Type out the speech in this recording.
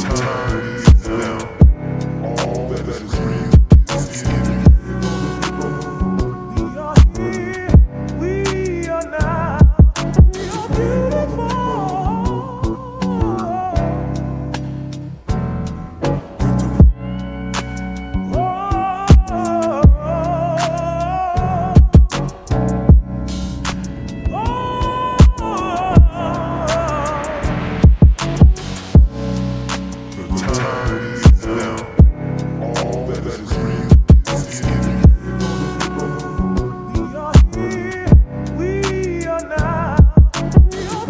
Time is now. All that is real.